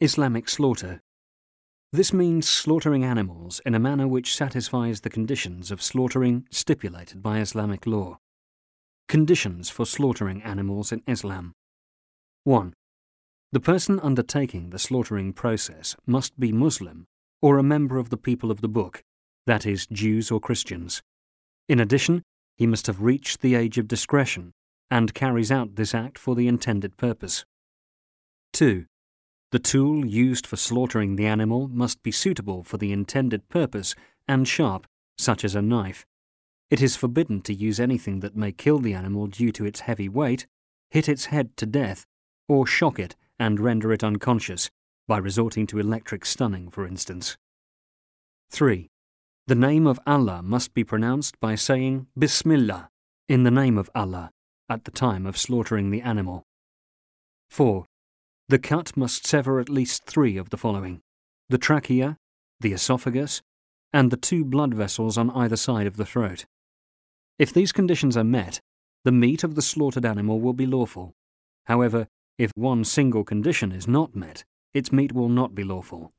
Islamic slaughter. This means slaughtering animals in a manner which satisfies the conditions of slaughtering stipulated by Islamic law. Conditions for slaughtering animals in Islam. 1. The person undertaking the slaughtering process must be Muslim or a member of the people of the book, that is, Jews or Christians. In addition, he must have reached the age of discretion and carries out this act for the intended purpose. 2. The tool used for slaughtering the animal must be suitable for the intended purpose and sharp, such as a knife. It is forbidden to use anything that may kill the animal due to its heavy weight, hit its head to death, or shock it and render it unconscious, by resorting to electric stunning, for instance. 3. The name of Allah must be pronounced by saying Bismillah, in the name of Allah, at the time of slaughtering the animal. 4. The cut must sever at least three of the following the trachea, the esophagus, and the two blood vessels on either side of the throat. If these conditions are met, the meat of the slaughtered animal will be lawful. However, if one single condition is not met, its meat will not be lawful.